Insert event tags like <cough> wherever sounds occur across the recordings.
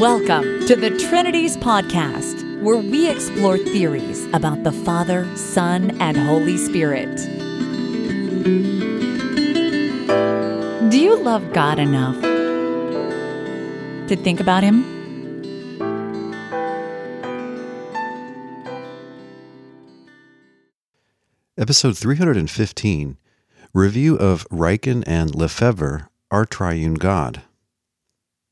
Welcome to the Trinities Podcast, where we explore theories about the Father, Son, and Holy Spirit. Do you love God enough to think about Him? Episode 315 Review of Ryken and Lefebvre, Our Triune God.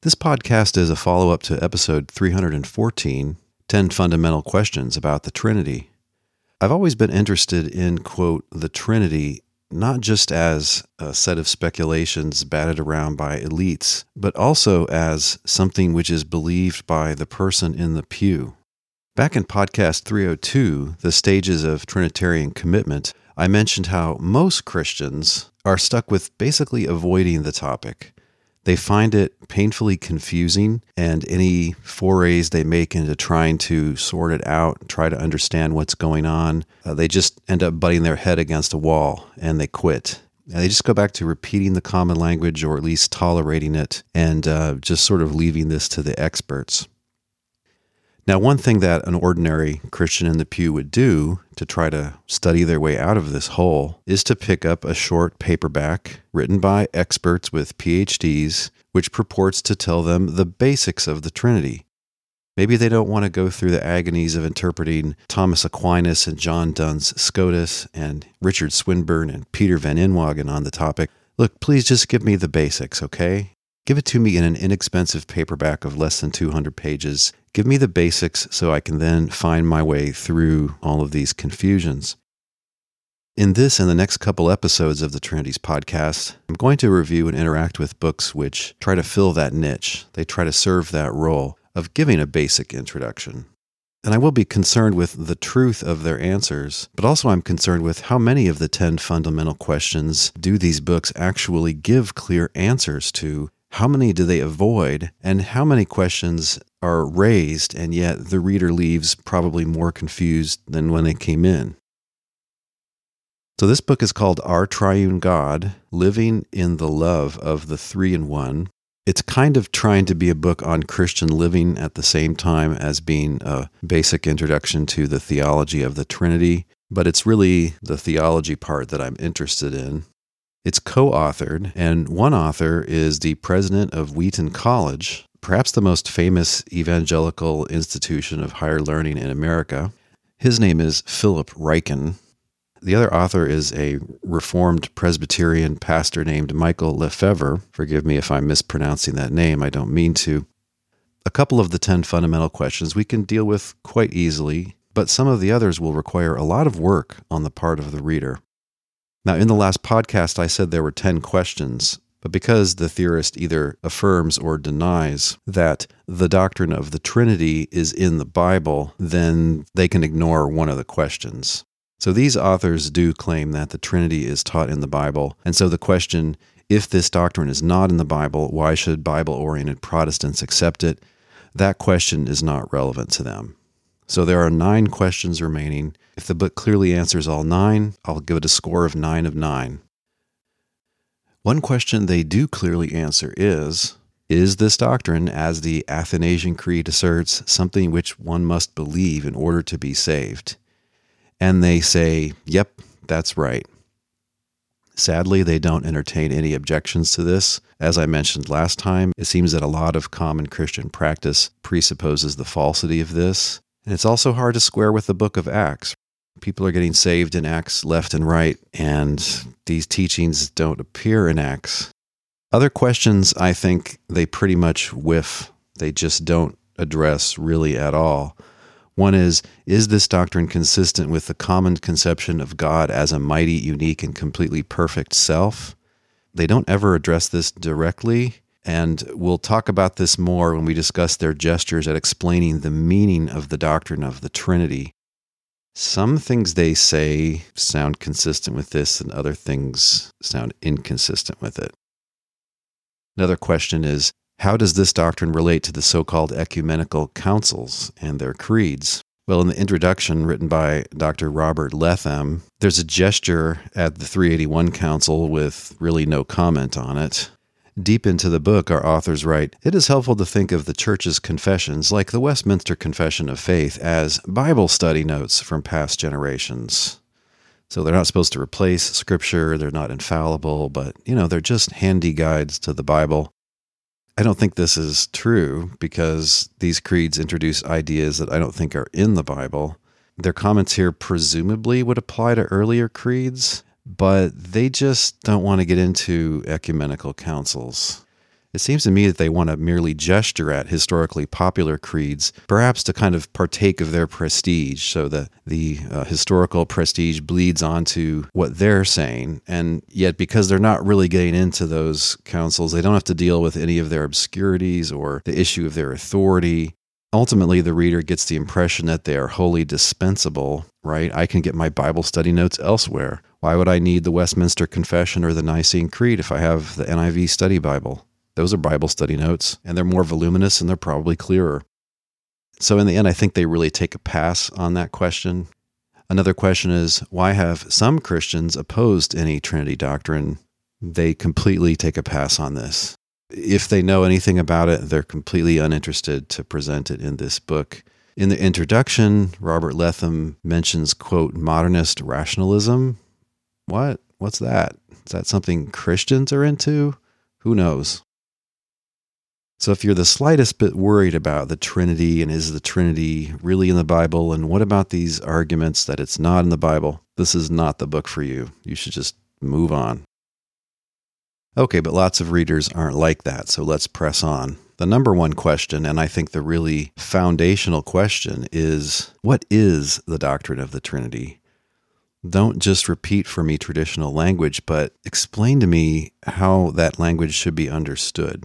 This podcast is a follow up to episode 314 10 Fundamental Questions about the Trinity. I've always been interested in, quote, the Trinity, not just as a set of speculations batted around by elites, but also as something which is believed by the person in the pew. Back in podcast 302, The Stages of Trinitarian Commitment, I mentioned how most Christians are stuck with basically avoiding the topic. They find it painfully confusing, and any forays they make into trying to sort it out, try to understand what's going on, uh, they just end up butting their head against a wall and they quit. And they just go back to repeating the common language or at least tolerating it and uh, just sort of leaving this to the experts. Now, one thing that an ordinary Christian in the pew would do to try to study their way out of this hole is to pick up a short paperback written by experts with PhDs, which purports to tell them the basics of the Trinity. Maybe they don't want to go through the agonies of interpreting Thomas Aquinas and John Duns Scotus and Richard Swinburne and Peter Van Inwagen on the topic. Look, please just give me the basics, okay? Give it to me in an inexpensive paperback of less than 200 pages. Give me the basics so I can then find my way through all of these confusions. In this and the next couple episodes of the Trinities podcast, I'm going to review and interact with books which try to fill that niche. They try to serve that role of giving a basic introduction. And I will be concerned with the truth of their answers, but also I'm concerned with how many of the 10 fundamental questions do these books actually give clear answers to how many do they avoid, and how many questions are raised, and yet the reader leaves probably more confused than when they came in. So, this book is called Our Triune God Living in the Love of the Three in One. It's kind of trying to be a book on Christian living at the same time as being a basic introduction to the theology of the Trinity, but it's really the theology part that I'm interested in. It's co authored, and one author is the president of Wheaton College, perhaps the most famous evangelical institution of higher learning in America. His name is Philip Ryken. The other author is a Reformed Presbyterian pastor named Michael Lefebvre. Forgive me if I'm mispronouncing that name, I don't mean to. A couple of the 10 fundamental questions we can deal with quite easily, but some of the others will require a lot of work on the part of the reader. Now, in the last podcast, I said there were 10 questions, but because the theorist either affirms or denies that the doctrine of the Trinity is in the Bible, then they can ignore one of the questions. So these authors do claim that the Trinity is taught in the Bible. And so the question, if this doctrine is not in the Bible, why should Bible oriented Protestants accept it? That question is not relevant to them. So there are nine questions remaining. If the book clearly answers all nine, I'll give it a score of nine of nine. One question they do clearly answer is Is this doctrine, as the Athanasian Creed asserts, something which one must believe in order to be saved? And they say, Yep, that's right. Sadly, they don't entertain any objections to this. As I mentioned last time, it seems that a lot of common Christian practice presupposes the falsity of this. And it's also hard to square with the book of Acts. People are getting saved in Acts left and right, and these teachings don't appear in Acts. Other questions, I think they pretty much whiff. They just don't address really at all. One is Is this doctrine consistent with the common conception of God as a mighty, unique, and completely perfect self? They don't ever address this directly, and we'll talk about this more when we discuss their gestures at explaining the meaning of the doctrine of the Trinity. Some things they say sound consistent with this, and other things sound inconsistent with it. Another question is How does this doctrine relate to the so called ecumenical councils and their creeds? Well, in the introduction written by Dr. Robert Letham, there's a gesture at the 381 Council with really no comment on it. Deep into the book, our authors write It is helpful to think of the Church's confessions, like the Westminster Confession of Faith, as Bible study notes from past generations. So they're not supposed to replace Scripture, they're not infallible, but, you know, they're just handy guides to the Bible. I don't think this is true because these creeds introduce ideas that I don't think are in the Bible. Their comments here presumably would apply to earlier creeds, but they just don't want to get into ecumenical councils. It seems to me that they want to merely gesture at historically popular creeds, perhaps to kind of partake of their prestige, so that the uh, historical prestige bleeds onto what they're saying. And yet, because they're not really getting into those councils, they don't have to deal with any of their obscurities or the issue of their authority. Ultimately, the reader gets the impression that they are wholly dispensable, right? I can get my Bible study notes elsewhere. Why would I need the Westminster Confession or the Nicene Creed if I have the NIV Study Bible? Those are Bible study notes, and they're more voluminous and they're probably clearer. So, in the end, I think they really take a pass on that question. Another question is why have some Christians opposed any Trinity doctrine? They completely take a pass on this. If they know anything about it, they're completely uninterested to present it in this book. In the introduction, Robert Letham mentions, quote, modernist rationalism. What? What's that? Is that something Christians are into? Who knows? So, if you're the slightest bit worried about the Trinity and is the Trinity really in the Bible, and what about these arguments that it's not in the Bible, this is not the book for you. You should just move on. Okay, but lots of readers aren't like that, so let's press on. The number one question, and I think the really foundational question, is what is the doctrine of the Trinity? Don't just repeat for me traditional language, but explain to me how that language should be understood.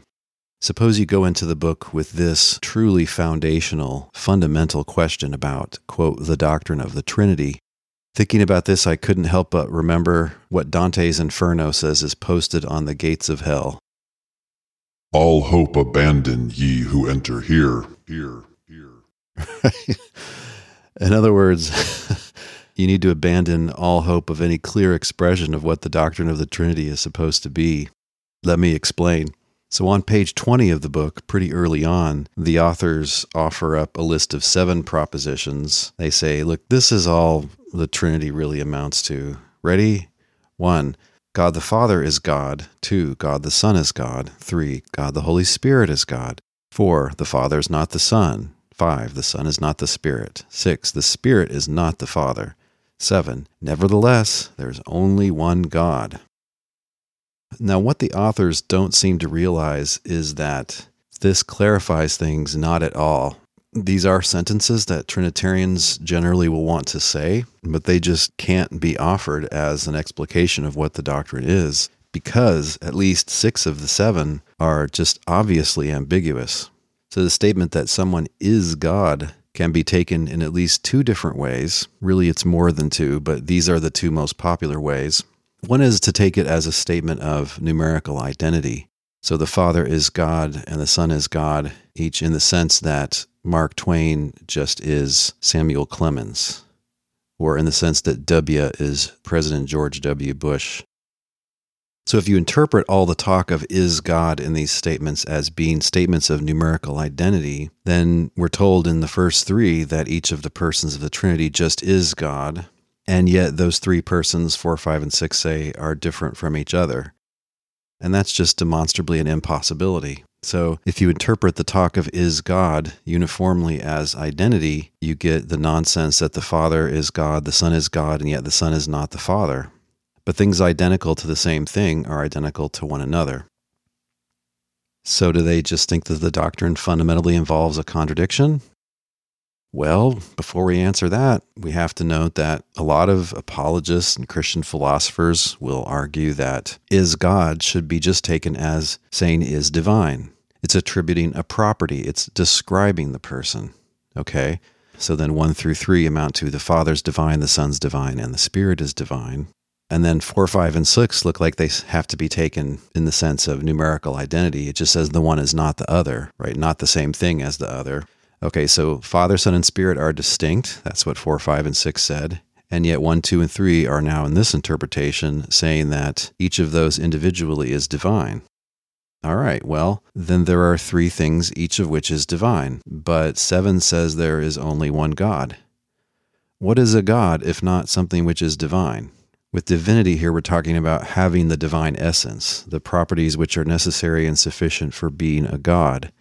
Suppose you go into the book with this truly foundational, fundamental question about, quote, the doctrine of the Trinity. Thinking about this, I couldn't help but remember what Dante's Inferno says is posted on the gates of hell. All hope abandon ye who enter here, here, here. <laughs> In other words, you need to abandon all hope of any clear expression of what the doctrine of the Trinity is supposed to be. Let me explain. So, on page 20 of the book, pretty early on, the authors offer up a list of seven propositions. They say, look, this is all the Trinity really amounts to. Ready? One, God the Father is God. Two, God the Son is God. Three, God the Holy Spirit is God. Four, the Father is not the Son. Five, the Son is not the Spirit. Six, the Spirit is not the Father. Seven, nevertheless, there is only one God. Now, what the authors don't seem to realize is that this clarifies things not at all. These are sentences that Trinitarians generally will want to say, but they just can't be offered as an explication of what the doctrine is because at least six of the seven are just obviously ambiguous. So the statement that someone is God can be taken in at least two different ways. Really, it's more than two, but these are the two most popular ways. One is to take it as a statement of numerical identity. So the Father is God and the Son is God, each in the sense that Mark Twain just is Samuel Clemens, or in the sense that W is President George W. Bush. So if you interpret all the talk of is God in these statements as being statements of numerical identity, then we're told in the first three that each of the persons of the Trinity just is God, and yet, those three persons, four, five, and six, say, are different from each other. And that's just demonstrably an impossibility. So, if you interpret the talk of is God uniformly as identity, you get the nonsense that the Father is God, the Son is God, and yet the Son is not the Father. But things identical to the same thing are identical to one another. So, do they just think that the doctrine fundamentally involves a contradiction? Well, before we answer that, we have to note that a lot of apologists and Christian philosophers will argue that is God should be just taken as saying is divine. It's attributing a property, it's describing the person. Okay? So then 1 through 3 amount to the Father's divine, the Son's divine, and the Spirit is divine. And then 4, 5, and 6 look like they have to be taken in the sense of numerical identity. It just says the one is not the other, right? Not the same thing as the other. Okay, so Father, Son, and Spirit are distinct. That's what 4, 5, and 6 said. And yet 1, 2, and 3 are now in this interpretation saying that each of those individually is divine. All right, well, then there are three things, each of which is divine. But seven says there is only one God. What is a God if not something which is divine? With divinity here, we're talking about having the divine essence, the properties which are necessary and sufficient for being a God.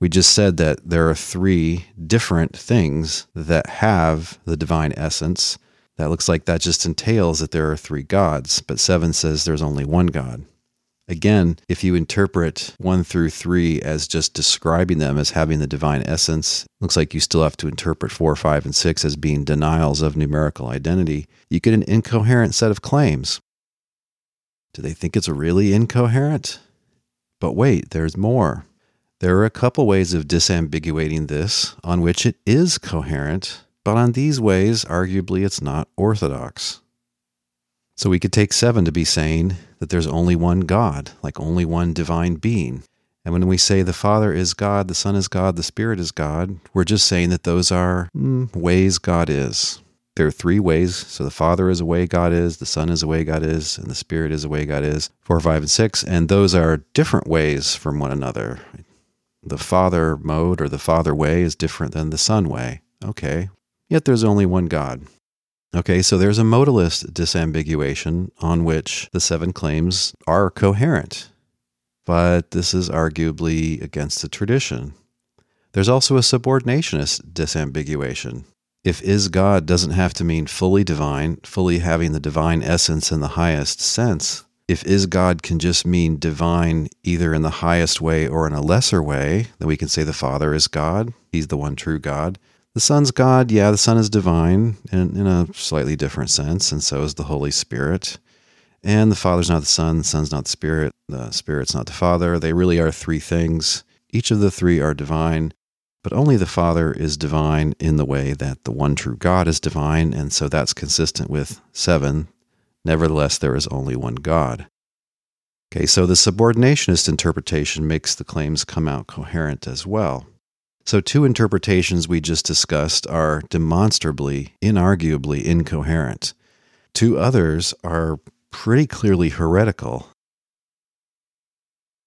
We just said that there are three different things that have the divine essence. That looks like that just entails that there are three gods, but seven says there's only one God. Again, if you interpret one through three as just describing them as having the divine essence, looks like you still have to interpret four, five, and six as being denials of numerical identity. You get an incoherent set of claims. Do they think it's really incoherent? But wait, there's more. There are a couple ways of disambiguating this on which it is coherent, but on these ways, arguably, it's not orthodox. So we could take seven to be saying that there's only one God, like only one divine being. And when we say the Father is God, the Son is God, the Spirit is God, we're just saying that those are mm, ways God is. There are three ways. So the Father is a way God is, the Son is a way God is, and the Spirit is a way God is. Four, five, and six. And those are different ways from one another the Father mode or the Father way is different than the Son way. Okay. Yet there's only one God. Okay, so there's a modalist disambiguation on which the seven claims are coherent, but this is arguably against the tradition. There's also a subordinationist disambiguation. If is God doesn't have to mean fully divine, fully having the divine essence in the highest sense, if is God can just mean divine either in the highest way or in a lesser way, then we can say the Father is God. He's the one true God. The Son's God, yeah, the Son is divine in, in a slightly different sense, and so is the Holy Spirit. And the Father's not the Son, the Son's not the Spirit, the Spirit's not the Father. They really are three things. Each of the three are divine, but only the Father is divine in the way that the one true God is divine, and so that's consistent with seven, Nevertheless, there is only one God. Okay, so the subordinationist interpretation makes the claims come out coherent as well. So, two interpretations we just discussed are demonstrably, inarguably incoherent. Two others are pretty clearly heretical.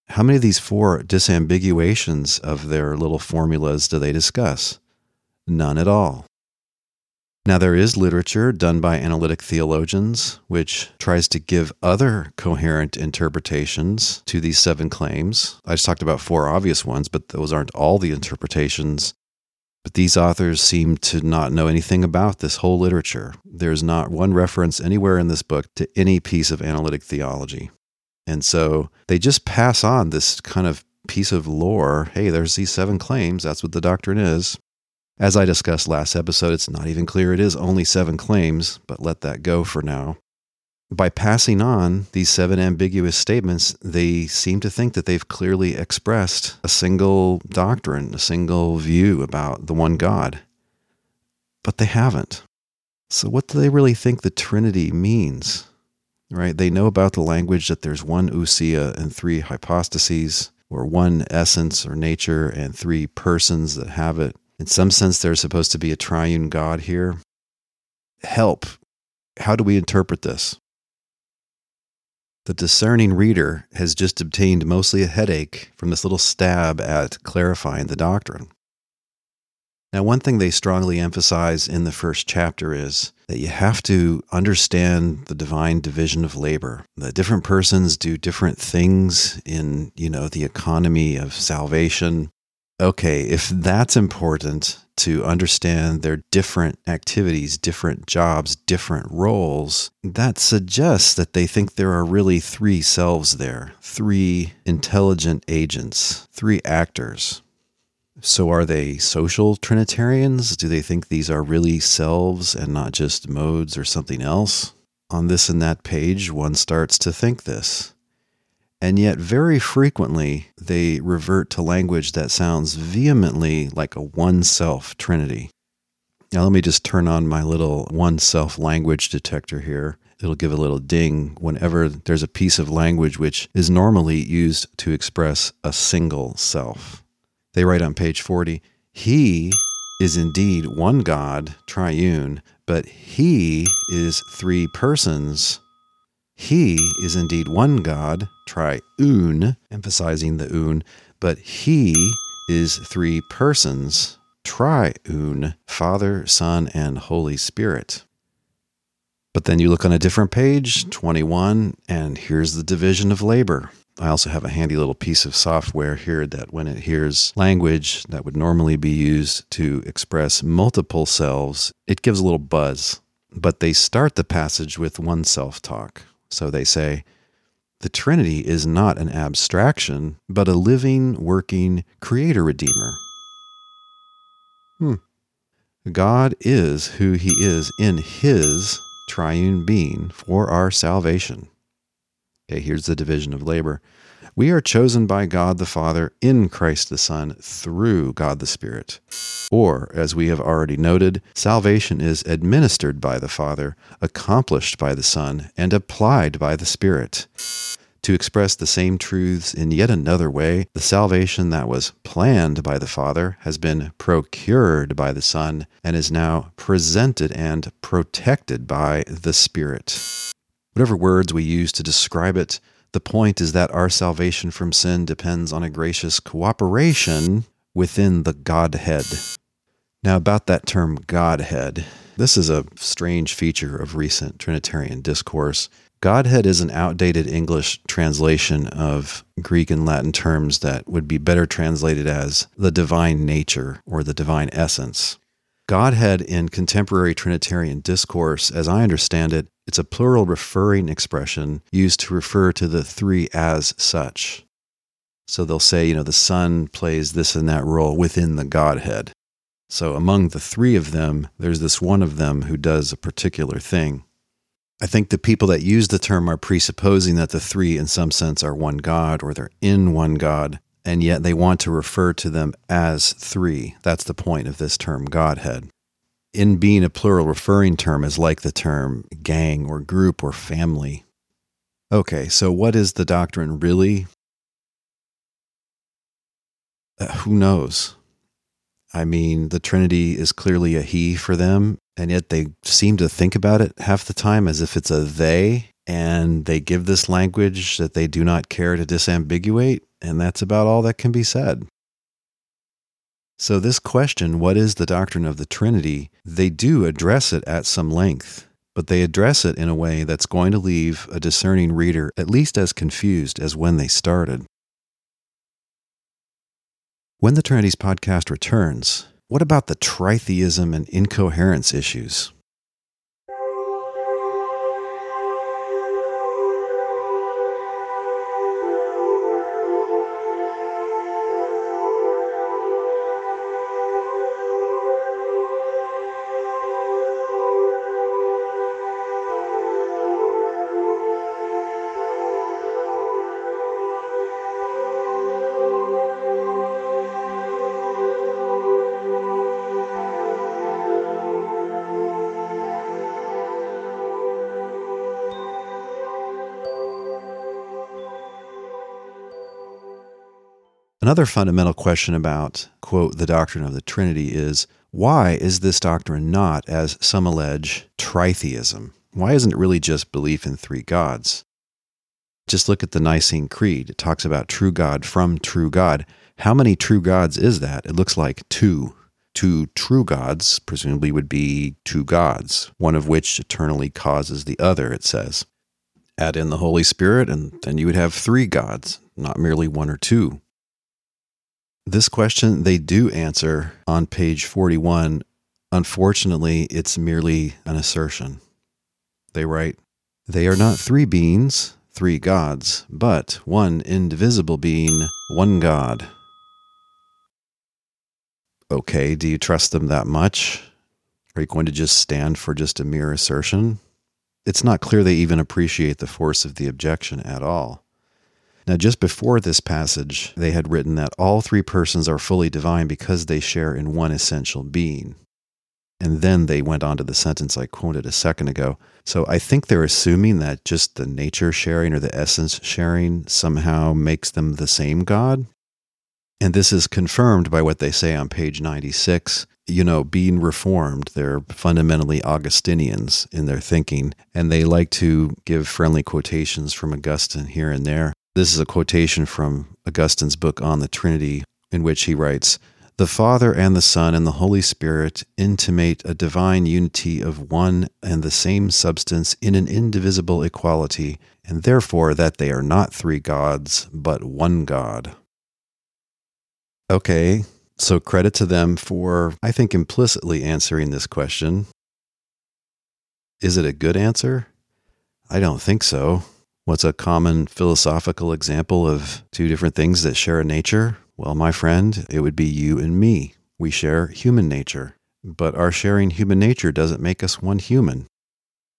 How many of these four disambiguations of their little formulas do they discuss? None at all. Now, there is literature done by analytic theologians which tries to give other coherent interpretations to these seven claims. I just talked about four obvious ones, but those aren't all the interpretations. But these authors seem to not know anything about this whole literature. There's not one reference anywhere in this book to any piece of analytic theology. And so they just pass on this kind of piece of lore. Hey, there's these seven claims. That's what the doctrine is. As I discussed last episode, it's not even clear it is only seven claims, but let that go for now. By passing on these seven ambiguous statements, they seem to think that they've clearly expressed a single doctrine, a single view about the one God. But they haven't. So, what do they really think the Trinity means? Right? They know about the language that there's one ousia and three hypostases, or one essence or nature and three persons that have it. In some sense, there's supposed to be a triune God here. Help. How do we interpret this? The discerning reader has just obtained mostly a headache from this little stab at clarifying the doctrine. Now, one thing they strongly emphasize in the first chapter is that you have to understand the divine division of labor. The different persons do different things in, you know, the economy of salvation okay, if that's important to understand their different activities, different jobs, different roles, that suggests that they think there are really three selves there, three intelligent agents, three actors. So, are they social Trinitarians? Do they think these are really selves and not just modes or something else? On this and that page, one starts to think this. And yet, very frequently, they revert to language that sounds vehemently like a one self trinity. Now, let me just turn on my little one self language detector here. It'll give a little ding whenever there's a piece of language which is normally used to express a single self. They write on page 40 He is indeed one God, triune, but He is three persons He is indeed one God, triune, emphasizing the un, but he is three persons, triune, Father, Son, and Holy Spirit. But then you look on a different page, 21, and here's the division of labor. I also have a handy little piece of software here that when it hears language that would normally be used to express multiple selves, it gives a little buzz. But they start the passage with one self talk. So they say, the Trinity is not an abstraction, but a living, working creator redeemer. Hmm. God is who he is in his triune being for our salvation. Okay, here's the division of labor. We are chosen by God the Father in Christ the Son through God the Spirit. Or, as we have already noted, salvation is administered by the Father, accomplished by the Son, and applied by the Spirit. To express the same truths in yet another way, the salvation that was planned by the Father has been procured by the Son and is now presented and protected by the Spirit. Whatever words we use to describe it, the point is that our salvation from sin depends on a gracious cooperation within the Godhead. Now, about that term Godhead, this is a strange feature of recent Trinitarian discourse. Godhead is an outdated English translation of Greek and Latin terms that would be better translated as the divine nature or the divine essence. Godhead in contemporary Trinitarian discourse, as I understand it, it's a plural referring expression used to refer to the three as such. So they'll say, you know, the Son plays this and that role within the Godhead. So among the three of them, there's this one of them who does a particular thing. I think the people that use the term are presupposing that the three, in some sense, are one God or they're in one God, and yet they want to refer to them as three. That's the point of this term, Godhead. In being a plural referring term is like the term gang or group or family. Okay, so what is the doctrine really? Uh, who knows? I mean, the Trinity is clearly a he for them, and yet they seem to think about it half the time as if it's a they, and they give this language that they do not care to disambiguate and that's about all that can be said. So, this question, what is the doctrine of the Trinity? They do address it at some length, but they address it in a way that's going to leave a discerning reader at least as confused as when they started. When the Trinities podcast returns, what about the tritheism and incoherence issues? Another fundamental question about, quote, the doctrine of the Trinity is why is this doctrine not, as some allege, tritheism? Why isn't it really just belief in three gods? Just look at the Nicene Creed. It talks about true God from true God. How many true gods is that? It looks like two. Two true gods, presumably, would be two gods, one of which eternally causes the other, it says. Add in the Holy Spirit, and then you would have three gods, not merely one or two. This question they do answer on page 41. Unfortunately, it's merely an assertion. They write, They are not three beings, three gods, but one indivisible being, one God. Okay, do you trust them that much? Are you going to just stand for just a mere assertion? It's not clear they even appreciate the force of the objection at all. Now, just before this passage, they had written that all three persons are fully divine because they share in one essential being. And then they went on to the sentence I quoted a second ago. So I think they're assuming that just the nature sharing or the essence sharing somehow makes them the same God. And this is confirmed by what they say on page 96. You know, being reformed, they're fundamentally Augustinians in their thinking, and they like to give friendly quotations from Augustine here and there. This is a quotation from Augustine's book on the Trinity, in which he writes The Father and the Son and the Holy Spirit intimate a divine unity of one and the same substance in an indivisible equality, and therefore that they are not three gods, but one God. Okay, so credit to them for, I think, implicitly answering this question. Is it a good answer? I don't think so. What's a common philosophical example of two different things that share a nature? Well, my friend, it would be you and me. We share human nature, but our sharing human nature doesn't make us one human.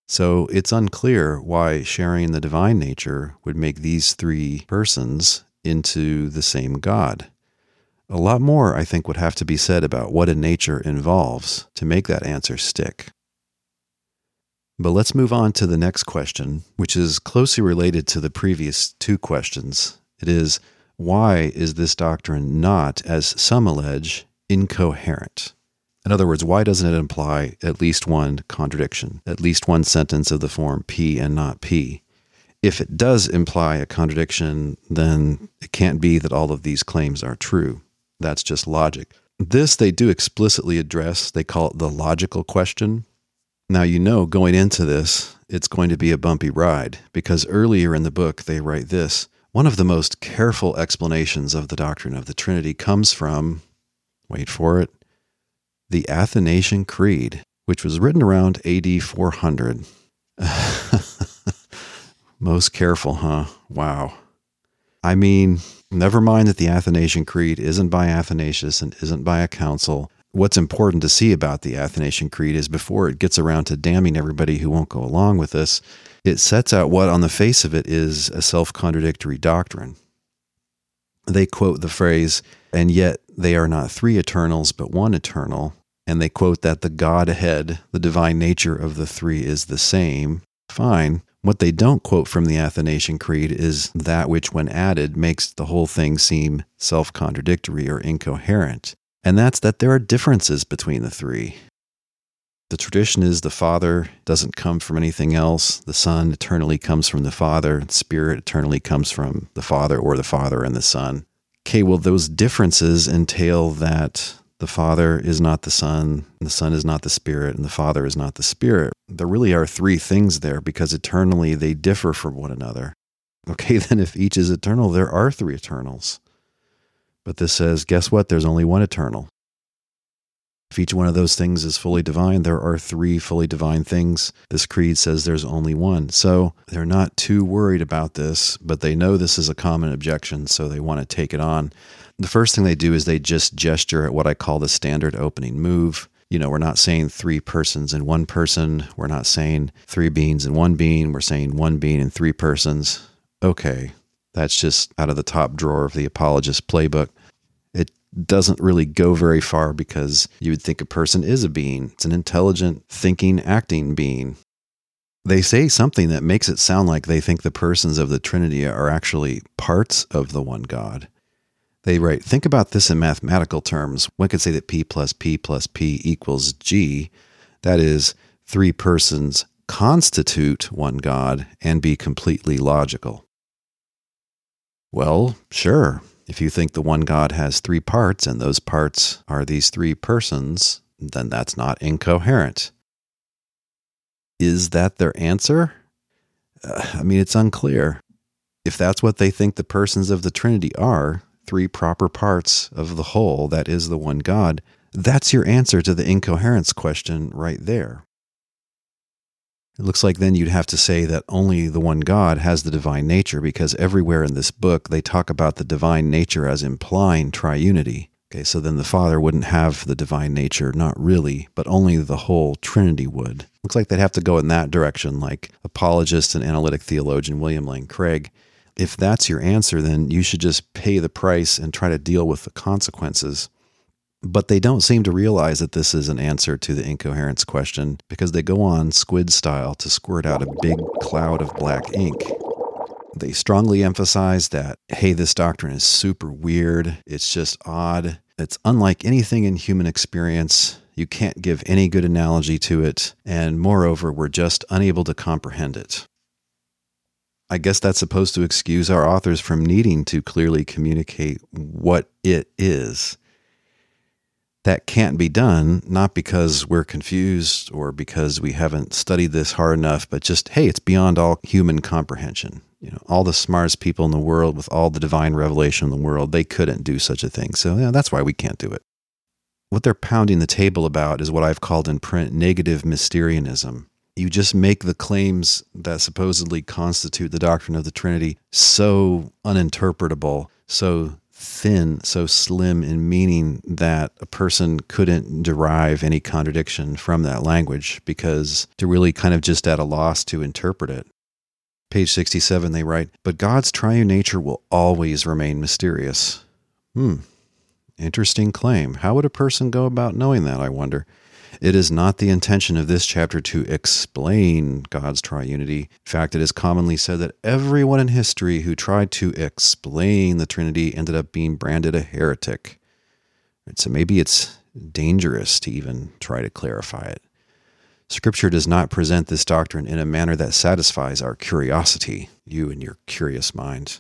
So it's unclear why sharing the divine nature would make these three persons into the same God. A lot more, I think, would have to be said about what a nature involves to make that answer stick. But let's move on to the next question, which is closely related to the previous two questions. It is why is this doctrine not, as some allege, incoherent? In other words, why doesn't it imply at least one contradiction, at least one sentence of the form P and not P? If it does imply a contradiction, then it can't be that all of these claims are true. That's just logic. This they do explicitly address. They call it the logical question. Now, you know, going into this, it's going to be a bumpy ride because earlier in the book they write this One of the most careful explanations of the doctrine of the Trinity comes from, wait for it, the Athanasian Creed, which was written around AD 400. <laughs> most careful, huh? Wow. I mean, Never mind that the Athanasian Creed isn't by Athanasius and isn't by a council. What's important to see about the Athanasian Creed is before it gets around to damning everybody who won't go along with this, it sets out what, on the face of it, is a self contradictory doctrine. They quote the phrase, and yet they are not three eternals, but one eternal. And they quote that the Godhead, the divine nature of the three, is the same. Fine. What they don't quote from the Athanasian Creed is that which, when added, makes the whole thing seem self contradictory or incoherent, and that's that there are differences between the three. The tradition is the Father doesn't come from anything else. The Son eternally comes from the Father. The Spirit eternally comes from the Father or the Father and the Son. Okay, well, those differences entail that the Father is not the Son, the Son is not the Spirit, and the Father is not the Spirit. There really are three things there because eternally they differ from one another. Okay, <laughs> then if each is eternal, there are three eternals. But this says, guess what? There's only one eternal. If each one of those things is fully divine, there are three fully divine things. This creed says there's only one. So they're not too worried about this, but they know this is a common objection, so they want to take it on. The first thing they do is they just gesture at what I call the standard opening move. You know, we're not saying three persons in one person. We're not saying three beings in one being. We're saying one being in three persons. Okay, that's just out of the top drawer of the apologist playbook. Doesn't really go very far because you would think a person is a being. It's an intelligent, thinking, acting being. They say something that makes it sound like they think the persons of the Trinity are actually parts of the one God. They write, think about this in mathematical terms. One could say that P plus P plus P equals G. That is, three persons constitute one God and be completely logical. Well, sure. If you think the one God has three parts and those parts are these three persons, then that's not incoherent. Is that their answer? Uh, I mean, it's unclear. If that's what they think the persons of the Trinity are, three proper parts of the whole that is the one God, that's your answer to the incoherence question right there. It looks like then you'd have to say that only the one God has the divine nature because everywhere in this book they talk about the divine nature as implying triunity. Okay, so then the Father wouldn't have the divine nature, not really, but only the whole Trinity would. Looks like they'd have to go in that direction, like apologist and analytic theologian William Lane Craig if that's your answer, then you should just pay the price and try to deal with the consequences. But they don't seem to realize that this is an answer to the incoherence question because they go on squid style to squirt out a big cloud of black ink. They strongly emphasize that, hey, this doctrine is super weird. It's just odd. It's unlike anything in human experience. You can't give any good analogy to it. And moreover, we're just unable to comprehend it. I guess that's supposed to excuse our authors from needing to clearly communicate what it is. That can't be done, not because we're confused or because we haven't studied this hard enough, but just, hey, it's beyond all human comprehension. You know, all the smartest people in the world with all the divine revelation in the world, they couldn't do such a thing. So yeah, that's why we can't do it. What they're pounding the table about is what I've called in print negative Mysterianism you just make the claims that supposedly constitute the doctrine of the Trinity so uninterpretable, so thin, so slim in meaning that a person couldn't derive any contradiction from that language because they're really kind of just at a loss to interpret it. Page 67, they write, But God's triune nature will always remain mysterious. Hmm. Interesting claim. How would a person go about knowing that, I wonder? It is not the intention of this chapter to explain God's triunity. In fact, it is commonly said that everyone in history who tried to explain the Trinity ended up being branded a heretic. So maybe it's dangerous to even try to clarify it. Scripture does not present this doctrine in a manner that satisfies our curiosity, you and your curious mind.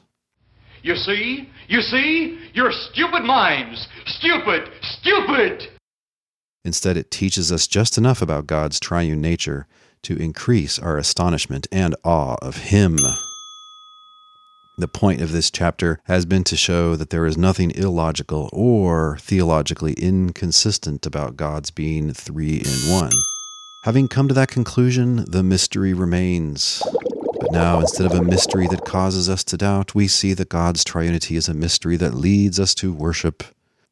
You see? You see? Your stupid minds! Stupid! Stupid! Instead, it teaches us just enough about God's triune nature to increase our astonishment and awe of Him. The point of this chapter has been to show that there is nothing illogical or theologically inconsistent about God's being three in one. Having come to that conclusion, the mystery remains. But now, instead of a mystery that causes us to doubt, we see that God's triunity is a mystery that leads us to worship.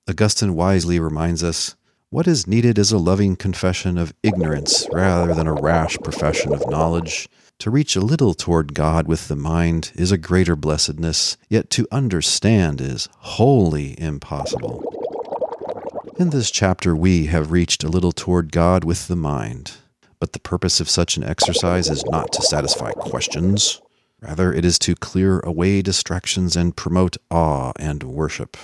Augustine wisely reminds us what is needed is a loving confession of ignorance rather than a rash profession of knowledge. To reach a little toward God with the mind is a greater blessedness, yet to understand is wholly impossible. In this chapter, we have reached a little toward God with the mind, but the purpose of such an exercise is not to satisfy questions. Rather, it is to clear away distractions and promote awe and worship.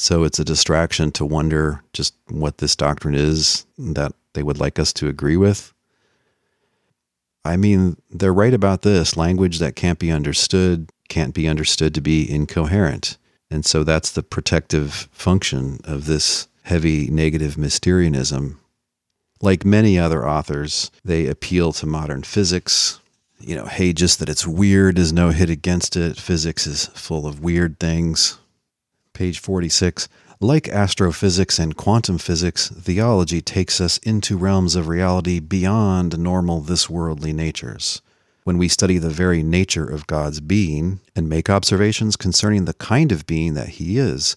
So it's a distraction to wonder just what this doctrine is that they would like us to agree with. I mean, they're right about this language that can't be understood can't be understood to be incoherent. And so that's the protective function of this heavy negative Mysterianism. Like many other authors, they appeal to modern physics. You know, hey, just that it's weird is no hit against it. Physics is full of weird things page 46. Like astrophysics and quantum physics, theology takes us into realms of reality beyond normal this worldly natures. When we study the very nature of God's being and make observations concerning the kind of being that He is,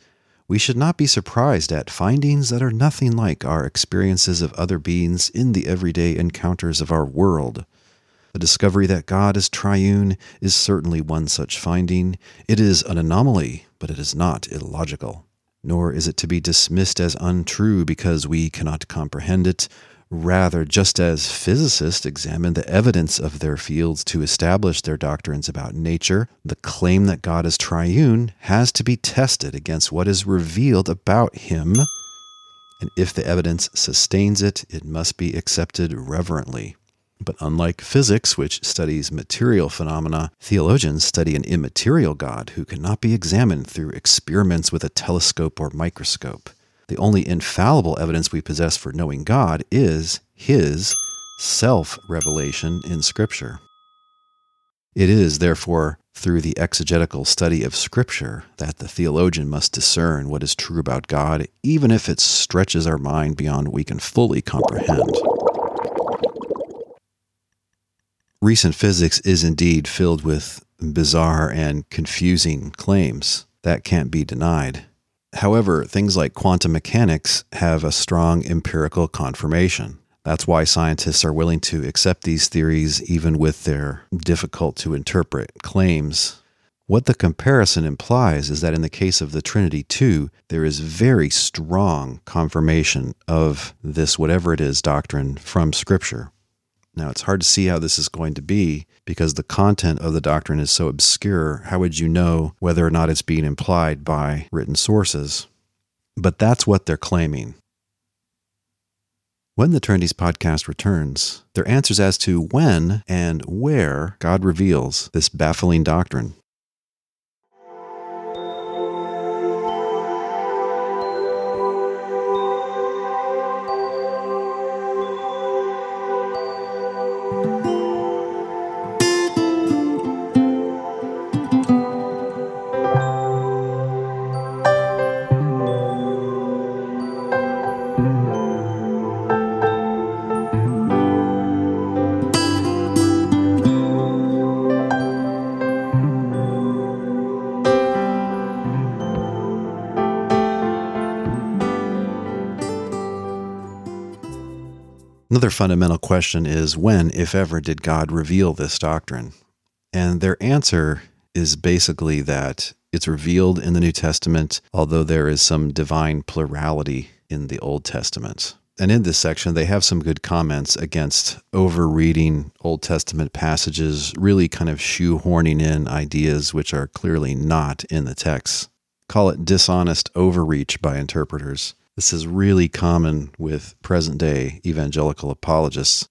we should not be surprised at findings that are nothing like our experiences of other beings in the everyday encounters of our world. The discovery that God is triune is certainly one such finding. It is an anomaly, but it is not illogical. Nor is it to be dismissed as untrue because we cannot comprehend it. Rather, just as physicists examine the evidence of their fields to establish their doctrines about nature, the claim that God is triune has to be tested against what is revealed about Him. And if the evidence sustains it, it must be accepted reverently. But unlike physics, which studies material phenomena, theologians study an immaterial God who cannot be examined through experiments with a telescope or microscope. The only infallible evidence we possess for knowing God is His self revelation in Scripture. It is, therefore, through the exegetical study of Scripture that the theologian must discern what is true about God, even if it stretches our mind beyond what we can fully comprehend. Recent physics is indeed filled with bizarre and confusing claims. That can't be denied. However, things like quantum mechanics have a strong empirical confirmation. That's why scientists are willing to accept these theories even with their difficult to interpret claims. What the comparison implies is that in the case of the Trinity, too, there is very strong confirmation of this, whatever it is, doctrine from Scripture. Now, it's hard to see how this is going to be because the content of the doctrine is so obscure. How would you know whether or not it's being implied by written sources? But that's what they're claiming. When the Trinities podcast returns, their answers as to when and where God reveals this baffling doctrine. Fundamental question is when, if ever, did God reveal this doctrine? And their answer is basically that it's revealed in the New Testament, although there is some divine plurality in the Old Testament. And in this section, they have some good comments against overreading Old Testament passages, really kind of shoehorning in ideas which are clearly not in the text. Call it dishonest overreach by interpreters. This is really common with present day evangelical apologists.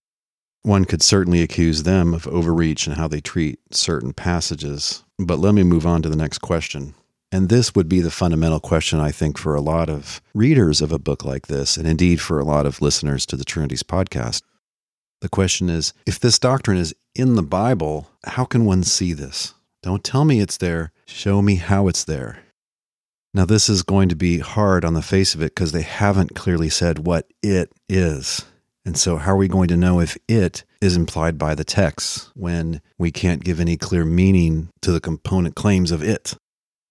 One could certainly accuse them of overreach in how they treat certain passages. But let me move on to the next question. And this would be the fundamental question, I think, for a lot of readers of a book like this, and indeed for a lot of listeners to the Trinities podcast. The question is if this doctrine is in the Bible, how can one see this? Don't tell me it's there, show me how it's there. Now, this is going to be hard on the face of it because they haven't clearly said what it is. And so, how are we going to know if it is implied by the text when we can't give any clear meaning to the component claims of it?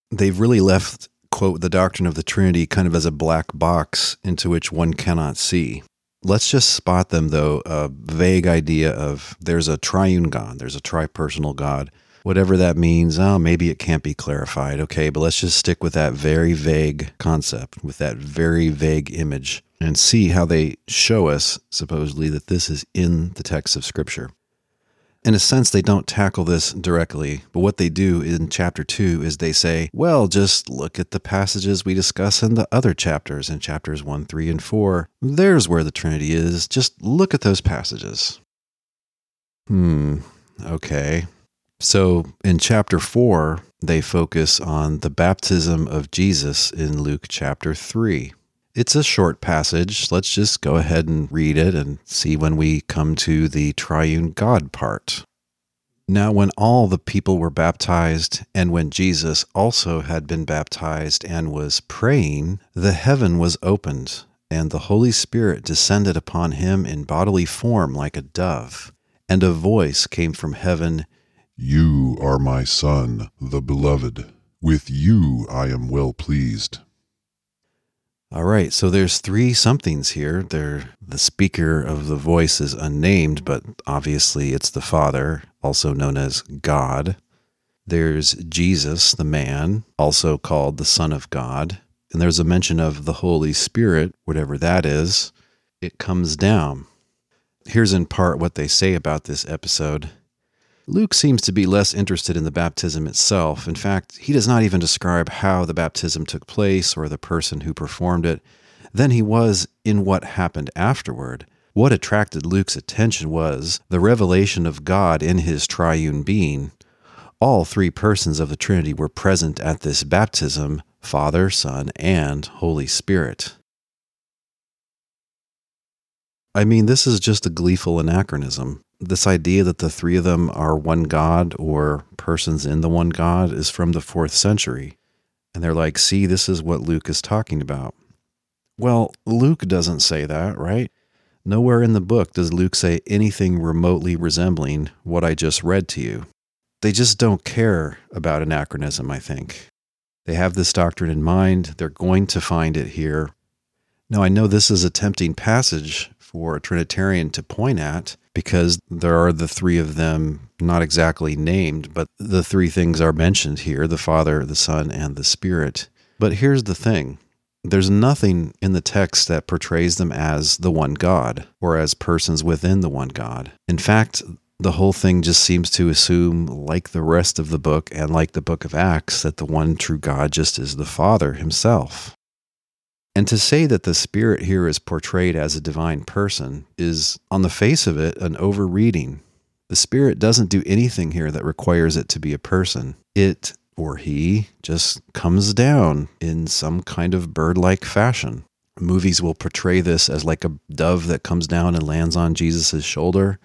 They've really left, quote, the doctrine of the Trinity kind of as a black box into which one cannot see. Let's just spot them, though, a vague idea of there's a triune God, there's a tripersonal God whatever that means. Oh, maybe it can't be clarified. Okay, but let's just stick with that very vague concept, with that very vague image, and see how they show us, supposedly, that this is in the text of Scripture. In a sense, they don't tackle this directly, but what they do in chapter 2 is they say, well, just look at the passages we discuss in the other chapters, in chapters 1, 3, and 4. There's where the Trinity is. Just look at those passages. Hmm, okay. So in chapter 4, they focus on the baptism of Jesus in Luke chapter 3. It's a short passage. Let's just go ahead and read it and see when we come to the triune God part. Now, when all the people were baptized, and when Jesus also had been baptized and was praying, the heaven was opened, and the Holy Spirit descended upon him in bodily form like a dove. And a voice came from heaven you are my Son, the Beloved. With you I am well pleased. All right, so there's three somethings here. There, the speaker of the voice is unnamed, but obviously it's the Father, also known as God. There's Jesus, the man, also called the Son of God. And there's a mention of the Holy Spirit, whatever that is. It comes down. Here's in part what they say about this episode. Luke seems to be less interested in the baptism itself. In fact, he does not even describe how the baptism took place or the person who performed it than he was in what happened afterward. What attracted Luke's attention was the revelation of God in his triune being. All three persons of the Trinity were present at this baptism Father, Son, and Holy Spirit. I mean, this is just a gleeful anachronism this idea that the three of them are one God or persons in the one God is from the fourth century. And they're like, see, this is what Luke is talking about. Well, Luke doesn't say that, right? Nowhere in the book does Luke say anything remotely resembling what I just read to you. They just don't care about anachronism, I think. They have this doctrine in mind. They're going to find it here. Now, I know this is a tempting passage for a Trinitarian to point at because there are the three of them not exactly named, but the three things are mentioned here the Father, the Son, and the Spirit. But here's the thing there's nothing in the text that portrays them as the one God or as persons within the one God. In fact, the whole thing just seems to assume, like the rest of the book and like the book of Acts, that the one true God just is the Father himself. And to say that the Spirit here is portrayed as a divine person is, on the face of it, an overreading. The Spirit doesn't do anything here that requires it to be a person. It or he just comes down in some kind of bird like fashion. Movies will portray this as like a dove that comes down and lands on Jesus' shoulder.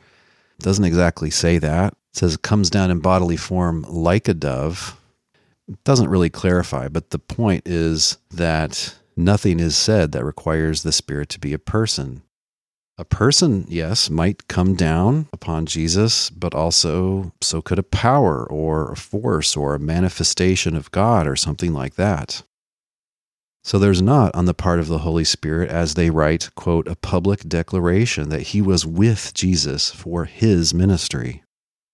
It doesn't exactly say that. It says it comes down in bodily form like a dove. It doesn't really clarify, but the point is that nothing is said that requires the Spirit to be a person. A person, yes, might come down upon Jesus, but also so could a power or a force or a manifestation of God or something like that. So there's not on the part of the Holy Spirit, as they write, quote, a public declaration that he was with Jesus for his ministry.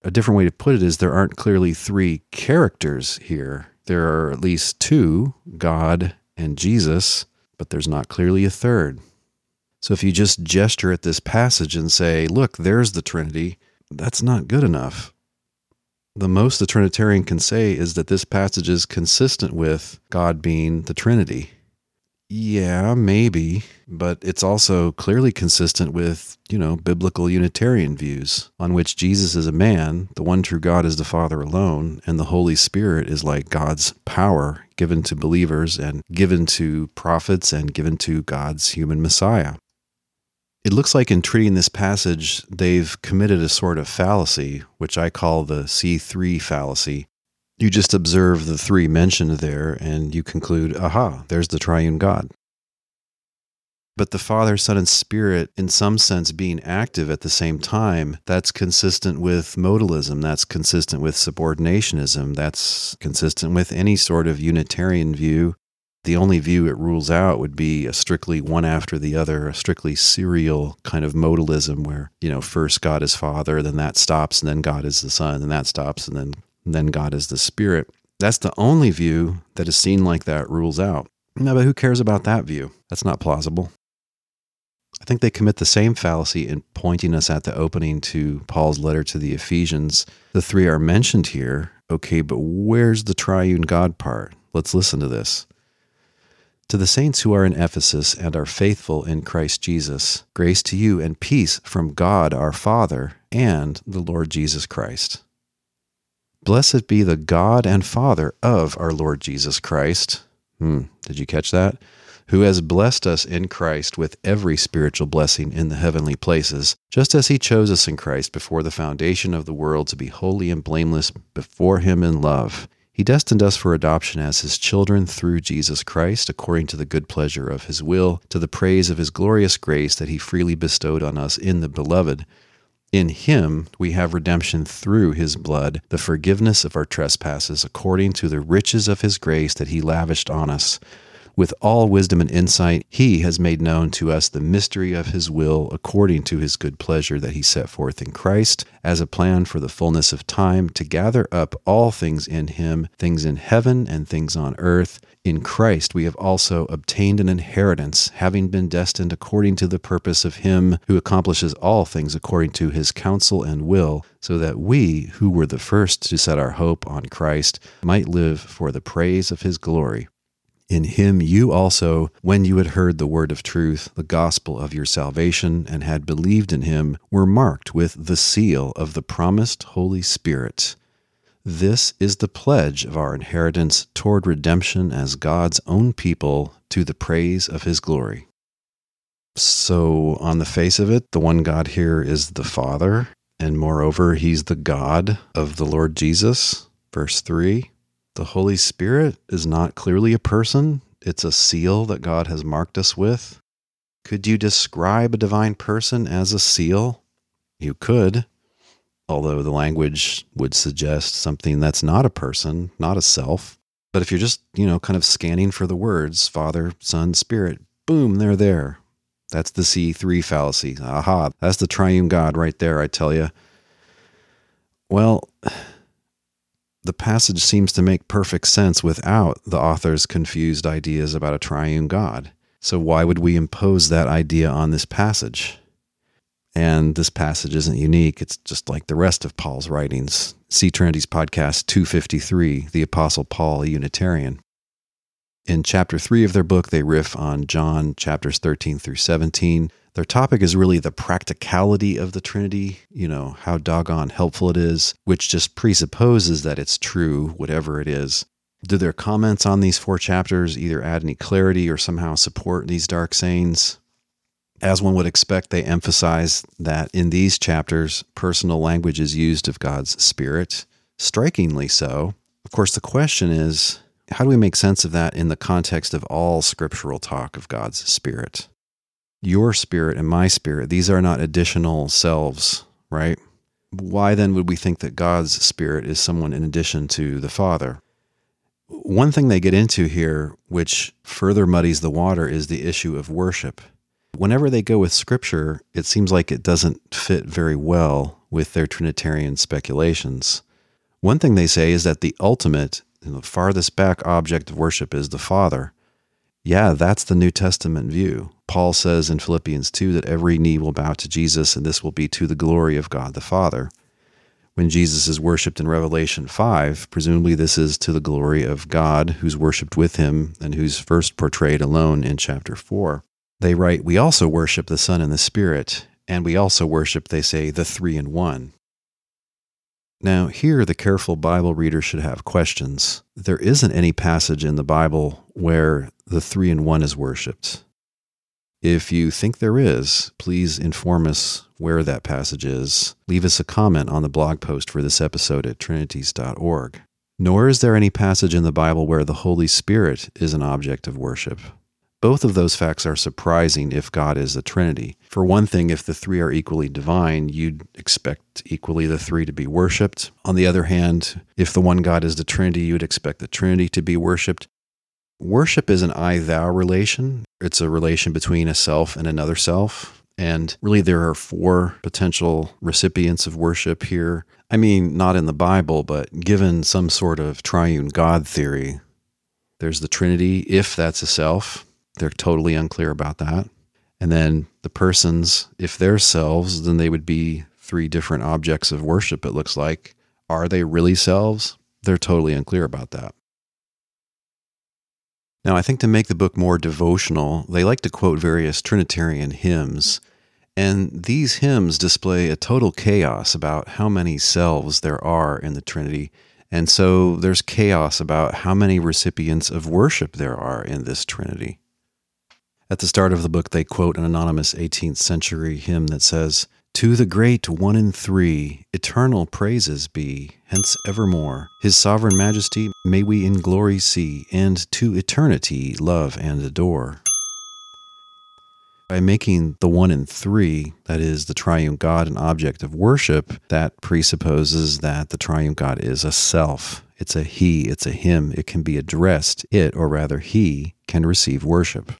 A different way to put it is there aren't clearly three characters here. There are at least two, God and Jesus, but there's not clearly a third. So if you just gesture at this passage and say, look, there's the Trinity, that's not good enough. The most the Trinitarian can say is that this passage is consistent with God being the Trinity. Yeah, maybe, but it's also clearly consistent with, you know, biblical Unitarian views on which Jesus is a man, the one true God is the Father alone, and the Holy Spirit is like God's power given to believers and given to prophets and given to God's human Messiah. It looks like in treating this passage, they've committed a sort of fallacy, which I call the C3 fallacy. You just observe the three mentioned there and you conclude, aha, there's the triune God. But the Father, Son, and Spirit, in some sense, being active at the same time, that's consistent with modalism. That's consistent with subordinationism. That's consistent with any sort of Unitarian view the only view it rules out would be a strictly one after the other, a strictly serial kind of modalism where, you know, first God is Father, then that stops, and then God is the Son, and that stops, and then, then God is the Spirit. That's the only view that is seen like that rules out. No, but who cares about that view? That's not plausible. I think they commit the same fallacy in pointing us at the opening to Paul's letter to the Ephesians. The three are mentioned here. Okay, but where's the triune God part? Let's listen to this. To the saints who are in Ephesus and are faithful in Christ Jesus, grace to you and peace from God our Father and the Lord Jesus Christ. Blessed be the God and Father of our Lord Jesus Christ. Hmm, did you catch that? Who has blessed us in Christ with every spiritual blessing in the heavenly places, just as he chose us in Christ before the foundation of the world to be holy and blameless before him in love he destined us for adoption as his children through Jesus Christ, according to the good pleasure of his will, to the praise of his glorious grace that he freely bestowed on us in the Beloved. In him we have redemption through his blood, the forgiveness of our trespasses, according to the riches of his grace that he lavished on us. With all wisdom and insight, he has made known to us the mystery of his will according to his good pleasure that he set forth in Christ as a plan for the fullness of time to gather up all things in him, things in heaven and things on earth. In Christ we have also obtained an inheritance, having been destined according to the purpose of him who accomplishes all things according to his counsel and will, so that we, who were the first to set our hope on Christ, might live for the praise of his glory. In him you also, when you had heard the word of truth, the gospel of your salvation, and had believed in him, were marked with the seal of the promised Holy Spirit. This is the pledge of our inheritance toward redemption as God's own people to the praise of his glory. So, on the face of it, the one God here is the Father, and moreover, he's the God of the Lord Jesus. Verse 3 the Holy Spirit is not clearly a person, it's a seal that God has marked us with. Could you describe a divine person as a seal? You could, although the language would suggest something that's not a person, not a self. But if you're just, you know, kind of scanning for the words Father, Son, Spirit, boom, they're there. That's the C3 fallacy. Aha, that's the triune God right there, I tell you. Well, the passage seems to make perfect sense without the author's confused ideas about a triune God. So, why would we impose that idea on this passage? And this passage isn't unique. It's just like the rest of Paul's writings. See Trinities podcast 253, The Apostle Paul, a Unitarian. In chapter 3 of their book, they riff on John chapters 13 through 17. Their topic is really the practicality of the Trinity, you know, how doggone helpful it is, which just presupposes that it's true, whatever it is. Do their comments on these four chapters either add any clarity or somehow support these dark sayings? As one would expect, they emphasize that in these chapters, personal language is used of God's Spirit, strikingly so. Of course, the question is how do we make sense of that in the context of all scriptural talk of God's Spirit? Your spirit and my spirit, these are not additional selves, right? Why then would we think that God's Spirit is someone in addition to the Father? One thing they get into here, which further muddies the water, is the issue of worship. Whenever they go with scripture, it seems like it doesn't fit very well with their Trinitarian speculations. One thing they say is that the ultimate and the farthest back object of worship is the Father. Yeah, that's the New Testament view. Paul says in Philippians 2 that every knee will bow to Jesus, and this will be to the glory of God the Father. When Jesus is worshiped in Revelation 5, presumably this is to the glory of God, who's worshiped with him and who's first portrayed alone in chapter 4. They write, We also worship the Son and the Spirit, and we also worship, they say, the three in one. Now, here the careful Bible reader should have questions. There isn't any passage in the Bible where the three in one is worshiped. If you think there is, please inform us where that passage is. Leave us a comment on the blog post for this episode at trinities.org. Nor is there any passage in the Bible where the Holy Spirit is an object of worship. Both of those facts are surprising if God is a Trinity. For one thing, if the three are equally divine, you'd expect equally the three to be worshiped. On the other hand, if the one God is the Trinity, you'd expect the Trinity to be worshiped. Worship is an I thou relation, it's a relation between a self and another self. And really, there are four potential recipients of worship here. I mean, not in the Bible, but given some sort of triune God theory, there's the Trinity, if that's a self. They're totally unclear about that. And then the persons, if they're selves, then they would be three different objects of worship, it looks like. Are they really selves? They're totally unclear about that. Now, I think to make the book more devotional, they like to quote various Trinitarian hymns. And these hymns display a total chaos about how many selves there are in the Trinity. And so there's chaos about how many recipients of worship there are in this Trinity. At the start of the book, they quote an anonymous 18th century hymn that says, To the great one in three, eternal praises be, hence evermore. His sovereign majesty may we in glory see, and to eternity love and adore. By making the one in three, that is, the triune God, an object of worship, that presupposes that the triune God is a self. It's a he, it's a him, it can be addressed, it, or rather he, can receive worship.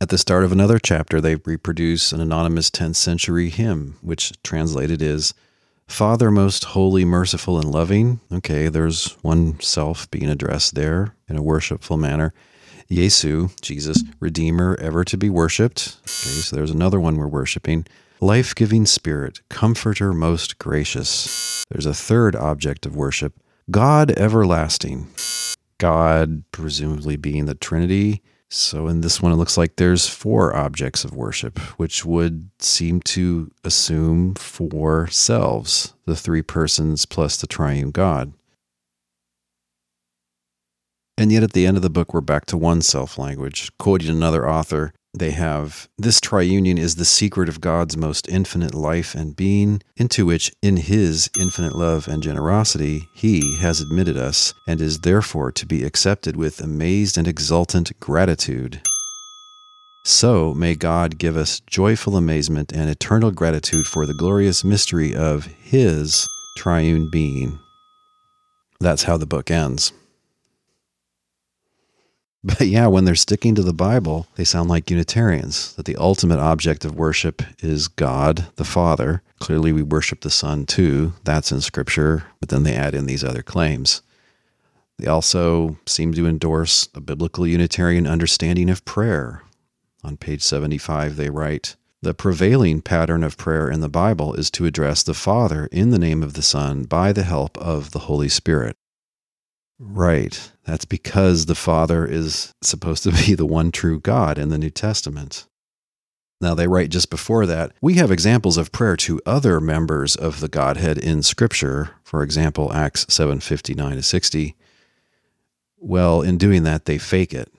At the start of another chapter, they reproduce an anonymous 10th century hymn, which translated is Father most holy, merciful, and loving. Okay, there's one self being addressed there in a worshipful manner. Jesu, Jesus, Redeemer, ever to be worshiped. Okay, so there's another one we're worshiping. Life giving Spirit, Comforter most gracious. There's a third object of worship God everlasting. God, presumably being the Trinity, so in this one, it looks like there's four objects of worship, which would seem to assume four selves, the three persons plus the triune God. And yet at the end of the book, we're back to one self language. Quoting another author, they have this triunion is the secret of God's most infinite life and being, into which, in His infinite love and generosity, He has admitted us, and is therefore to be accepted with amazed and exultant gratitude. So may God give us joyful amazement and eternal gratitude for the glorious mystery of His triune being. That's how the book ends. But yeah, when they're sticking to the Bible, they sound like Unitarians that the ultimate object of worship is God, the Father, Clearly, we worship the Son too. That's in Scripture, but then they add in these other claims. They also seem to endorse a biblical Unitarian understanding of prayer. On page 75, they write The prevailing pattern of prayer in the Bible is to address the Father in the name of the Son by the help of the Holy Spirit. Right. That's because the Father is supposed to be the one true God in the New Testament. Now, they write just before that, we have examples of prayer to other members of the Godhead in Scripture. For example, Acts 7:59 to 60. Well, in doing that, they fake it.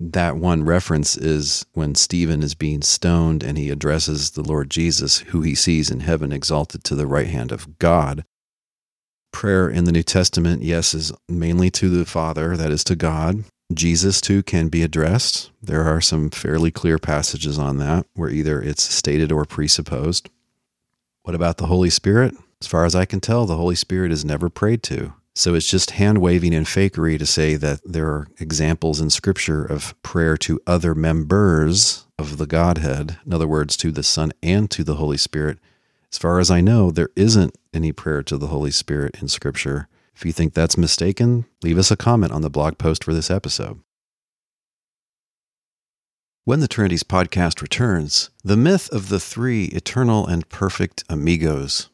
That one reference is when Stephen is being stoned and he addresses the Lord Jesus, who he sees in heaven exalted to the right hand of God. Prayer in the New Testament, yes, is mainly to the Father, that is to God. Jesus, too, can be addressed. There are some fairly clear passages on that where either it's stated or presupposed. What about the Holy Spirit? As far as I can tell, the Holy Spirit is never prayed to. So it's just hand waving and fakery to say that there are examples in Scripture of prayer to other members of the Godhead, in other words, to the Son and to the Holy Spirit. As far as I know, there isn't any prayer to the Holy Spirit in Scripture. If you think that's mistaken, leave us a comment on the blog post for this episode. When the Trinities podcast returns, the myth of the three eternal and perfect amigos.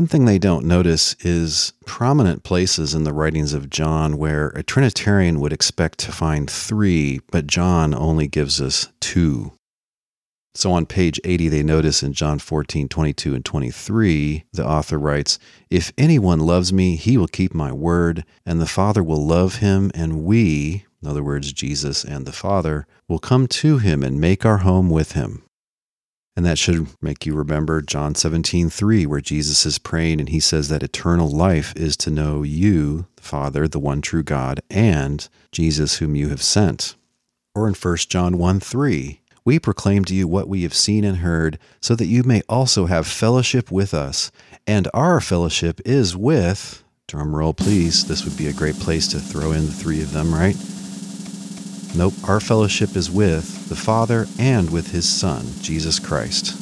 One thing they don't notice is prominent places in the writings of John where a Trinitarian would expect to find three, but John only gives us two. So on page 80, they notice in John 14, 22, and 23, the author writes, If anyone loves me, he will keep my word, and the Father will love him, and we, in other words, Jesus and the Father, will come to him and make our home with him. And that should make you remember John 17, 3, where Jesus is praying and he says that eternal life is to know you, the Father, the one true God, and Jesus whom you have sent. Or in 1 John 1, 3, we proclaim to you what we have seen and heard, so that you may also have fellowship with us. And our fellowship is with, drum roll please, this would be a great place to throw in the three of them, right? Nope, our fellowship is with the Father and with His Son, Jesus Christ.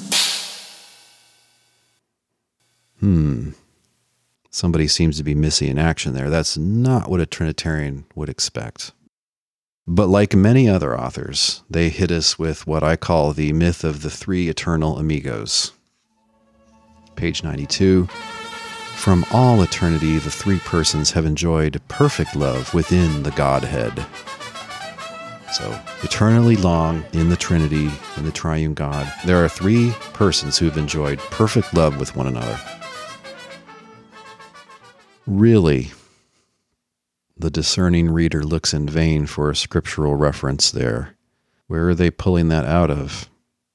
Hmm. Somebody seems to be missing in action there. That's not what a Trinitarian would expect. But like many other authors, they hit us with what I call the myth of the three eternal amigos. Page 92. From all eternity, the three persons have enjoyed perfect love within the Godhead. So, eternally long in the Trinity, in the triune God, there are three persons who have enjoyed perfect love with one another. Really, the discerning reader looks in vain for a scriptural reference there. Where are they pulling that out of?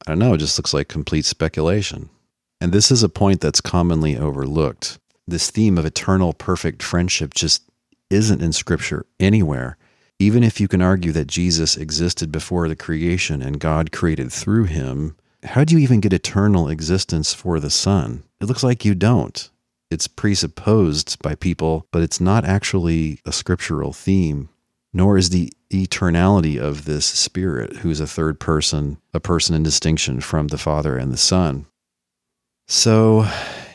I don't know, it just looks like complete speculation. And this is a point that's commonly overlooked. This theme of eternal perfect friendship just isn't in scripture anywhere. Even if you can argue that Jesus existed before the creation and God created through him, how do you even get eternal existence for the Son? It looks like you don't. It's presupposed by people, but it's not actually a scriptural theme, nor is the eternality of this Spirit, who's a third person, a person in distinction from the Father and the Son. So,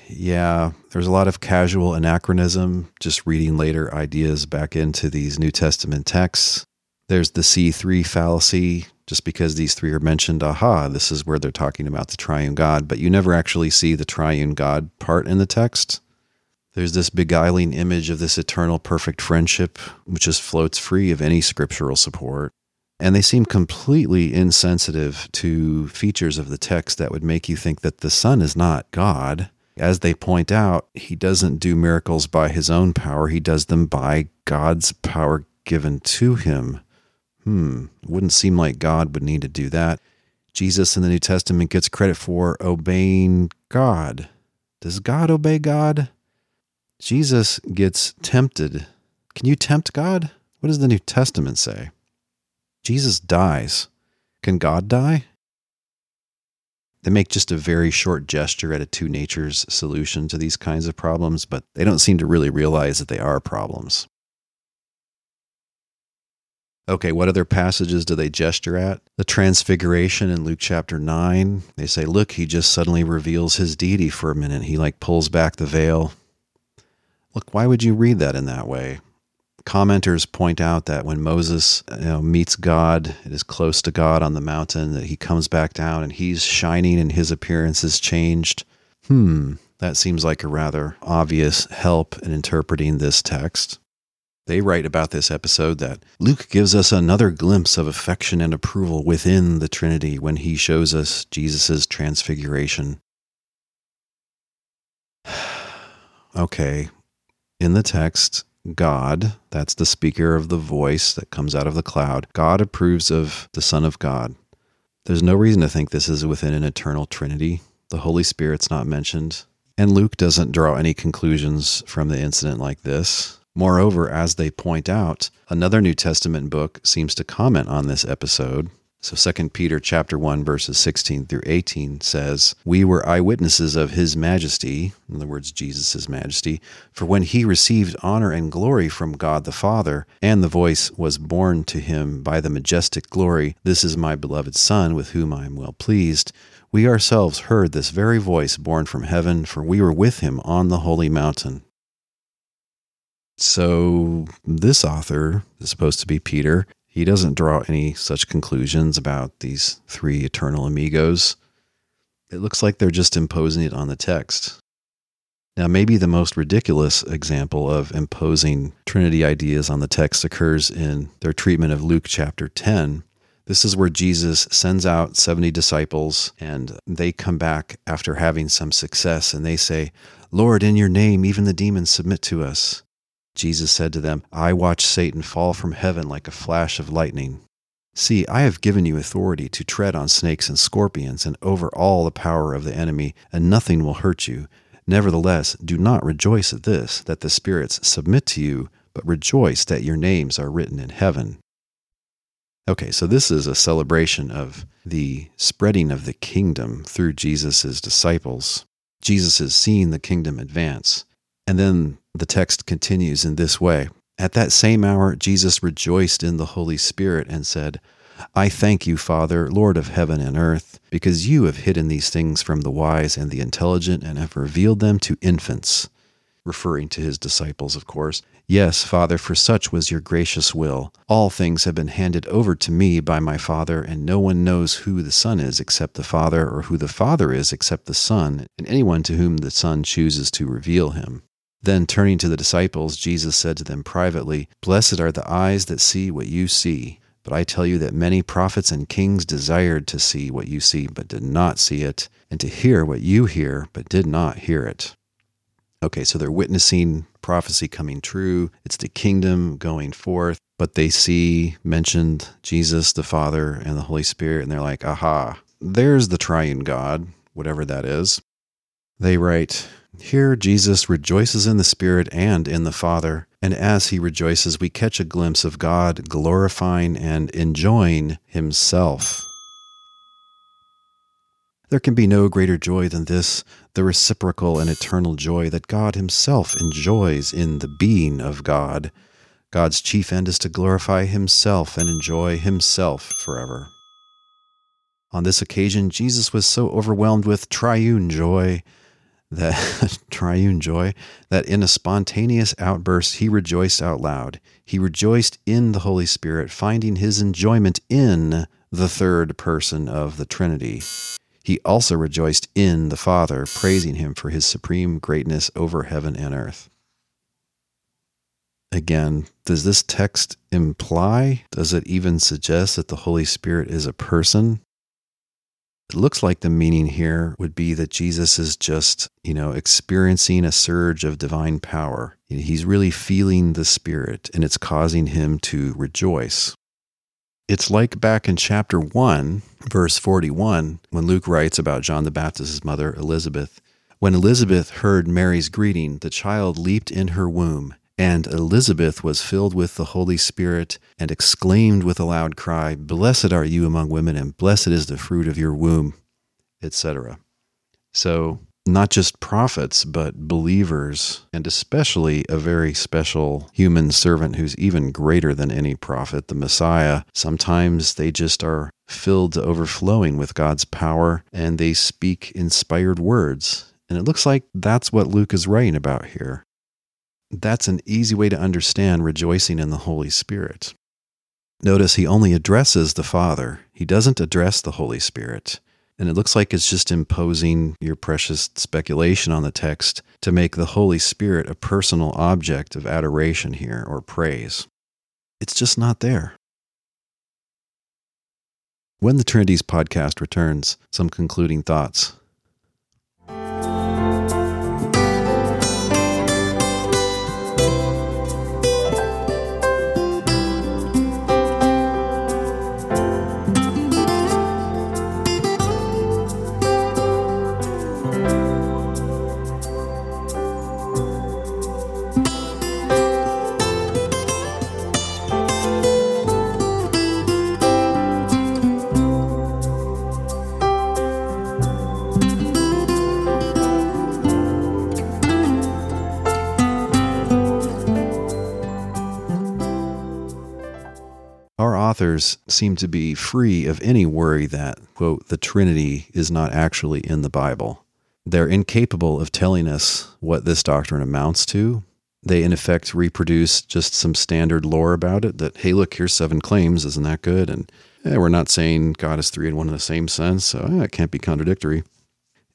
yeah, there's a lot of casual anachronism, just reading later ideas back into these New Testament texts. There's the C3 fallacy, just because these three are mentioned, aha, this is where they're talking about the triune God, but you never actually see the triune God part in the text. There's this beguiling image of this eternal perfect friendship, which just floats free of any scriptural support. And they seem completely insensitive to features of the text that would make you think that the Son is not God. As they point out, he doesn't do miracles by his own power, he does them by God's power given to him. Hmm, wouldn't seem like God would need to do that. Jesus in the New Testament gets credit for obeying God. Does God obey God? Jesus gets tempted. Can you tempt God? What does the New Testament say? Jesus dies. Can God die? They make just a very short gesture at a two natures solution to these kinds of problems, but they don't seem to really realize that they are problems. Okay, what other passages do they gesture at? The Transfiguration in Luke chapter 9. They say, look, he just suddenly reveals his deity for a minute. He like pulls back the veil. Look, why would you read that in that way? Commenters point out that when Moses you know, meets God, it is close to God on the mountain, that he comes back down and he's shining and his appearance is changed. Hmm, that seems like a rather obvious help in interpreting this text. They write about this episode that Luke gives us another glimpse of affection and approval within the Trinity when he shows us Jesus' transfiguration. <sighs> okay, in the text, God, that's the speaker of the voice that comes out of the cloud, God approves of the Son of God. There's no reason to think this is within an eternal Trinity. The Holy Spirit's not mentioned. And Luke doesn't draw any conclusions from the incident like this. Moreover, as they point out, another New Testament book seems to comment on this episode. So 2 Peter chapter 1 verses 16 through 18 says, "We were eyewitnesses of his majesty, in other words Jesus' majesty, for when he received honor and glory from God the Father, and the voice was borne to him by the majestic glory, this is my beloved son with whom I am well pleased." We ourselves heard this very voice borne from heaven, for we were with him on the holy mountain. So, this author is supposed to be Peter. He doesn't draw any such conclusions about these three eternal amigos. It looks like they're just imposing it on the text. Now, maybe the most ridiculous example of imposing Trinity ideas on the text occurs in their treatment of Luke chapter 10. This is where Jesus sends out 70 disciples, and they come back after having some success, and they say, Lord, in your name, even the demons submit to us. Jesus said to them, I watched Satan fall from heaven like a flash of lightning. See, I have given you authority to tread on snakes and scorpions and over all the power of the enemy, and nothing will hurt you. Nevertheless, do not rejoice at this, that the spirits submit to you, but rejoice that your names are written in heaven. Okay, so this is a celebration of the spreading of the kingdom through Jesus' disciples. Jesus is seeing the kingdom advance. And then the text continues in this way At that same hour, Jesus rejoiced in the Holy Spirit and said, I thank you, Father, Lord of heaven and earth, because you have hidden these things from the wise and the intelligent and have revealed them to infants. Referring to his disciples, of course. Yes, Father, for such was your gracious will. All things have been handed over to me by my Father, and no one knows who the Son is except the Father, or who the Father is except the Son, and anyone to whom the Son chooses to reveal him. Then turning to the disciples, Jesus said to them privately, Blessed are the eyes that see what you see. But I tell you that many prophets and kings desired to see what you see, but did not see it, and to hear what you hear, but did not hear it. Okay, so they're witnessing prophecy coming true. It's the kingdom going forth, but they see mentioned Jesus, the Father, and the Holy Spirit, and they're like, aha, there's the triune God, whatever that is. They write, here, Jesus rejoices in the Spirit and in the Father, and as he rejoices, we catch a glimpse of God glorifying and enjoying himself. There can be no greater joy than this the reciprocal and eternal joy that God Himself enjoys in the being of God. God's chief end is to glorify Himself and enjoy Himself forever. On this occasion, Jesus was so overwhelmed with triune joy that <laughs> triune joy, that in a spontaneous outburst he rejoiced out loud. He rejoiced in the Holy Spirit, finding his enjoyment in the third person of the Trinity. He also rejoiced in the Father, praising him for his supreme greatness over heaven and earth. Again, does this text imply, does it even suggest that the Holy Spirit is a person? It looks like the meaning here would be that Jesus is just, you know, experiencing a surge of divine power. He's really feeling the Spirit and it's causing him to rejoice. It's like back in chapter 1, verse 41, when Luke writes about John the Baptist's mother, Elizabeth. When Elizabeth heard Mary's greeting, the child leaped in her womb. And Elizabeth was filled with the Holy Spirit and exclaimed with a loud cry, Blessed are you among women, and blessed is the fruit of your womb, etc. So, not just prophets, but believers, and especially a very special human servant who's even greater than any prophet, the Messiah. Sometimes they just are filled to overflowing with God's power and they speak inspired words. And it looks like that's what Luke is writing about here. That's an easy way to understand rejoicing in the Holy Spirit. Notice he only addresses the Father, he doesn't address the Holy Spirit. And it looks like it's just imposing your precious speculation on the text to make the Holy Spirit a personal object of adoration here or praise. It's just not there. When the Trinities podcast returns, some concluding thoughts. Authors seem to be free of any worry that, quote, the Trinity is not actually in the Bible. They're incapable of telling us what this doctrine amounts to. They, in effect, reproduce just some standard lore about it that, hey, look, here's seven claims. Isn't that good? And eh, we're not saying God is three and one in the same sense, so eh, it can't be contradictory.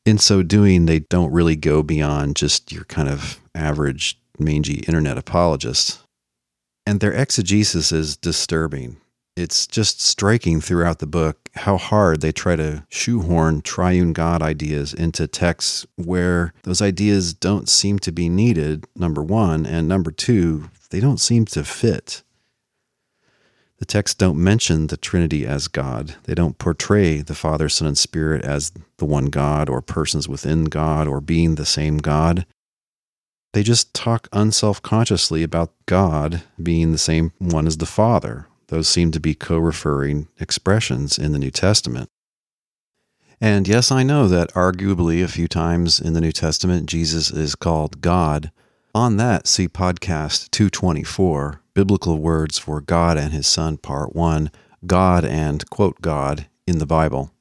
In so doing, they don't really go beyond just your kind of average mangy internet apologist. And their exegesis is disturbing. It's just striking throughout the book how hard they try to shoehorn triune God ideas into texts where those ideas don't seem to be needed, number one, and number two, they don't seem to fit. The texts don't mention the Trinity as God. They don't portray the Father, Son, and Spirit as the one God or persons within God or being the same God. They just talk unself consciously about God being the same one as the Father. Those seem to be co referring expressions in the New Testament. And yes, I know that arguably a few times in the New Testament, Jesus is called God. On that, see podcast 224, Biblical Words for God and His Son, Part 1, God and, quote, God in the Bible.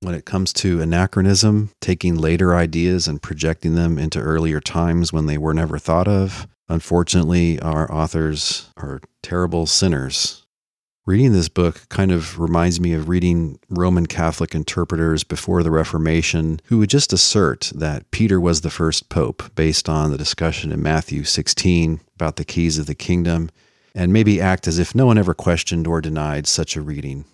When it comes to anachronism, taking later ideas and projecting them into earlier times when they were never thought of, unfortunately, our authors are terrible sinners. Reading this book kind of reminds me of reading Roman Catholic interpreters before the Reformation who would just assert that Peter was the first pope based on the discussion in Matthew 16 about the keys of the kingdom, and maybe act as if no one ever questioned or denied such a reading.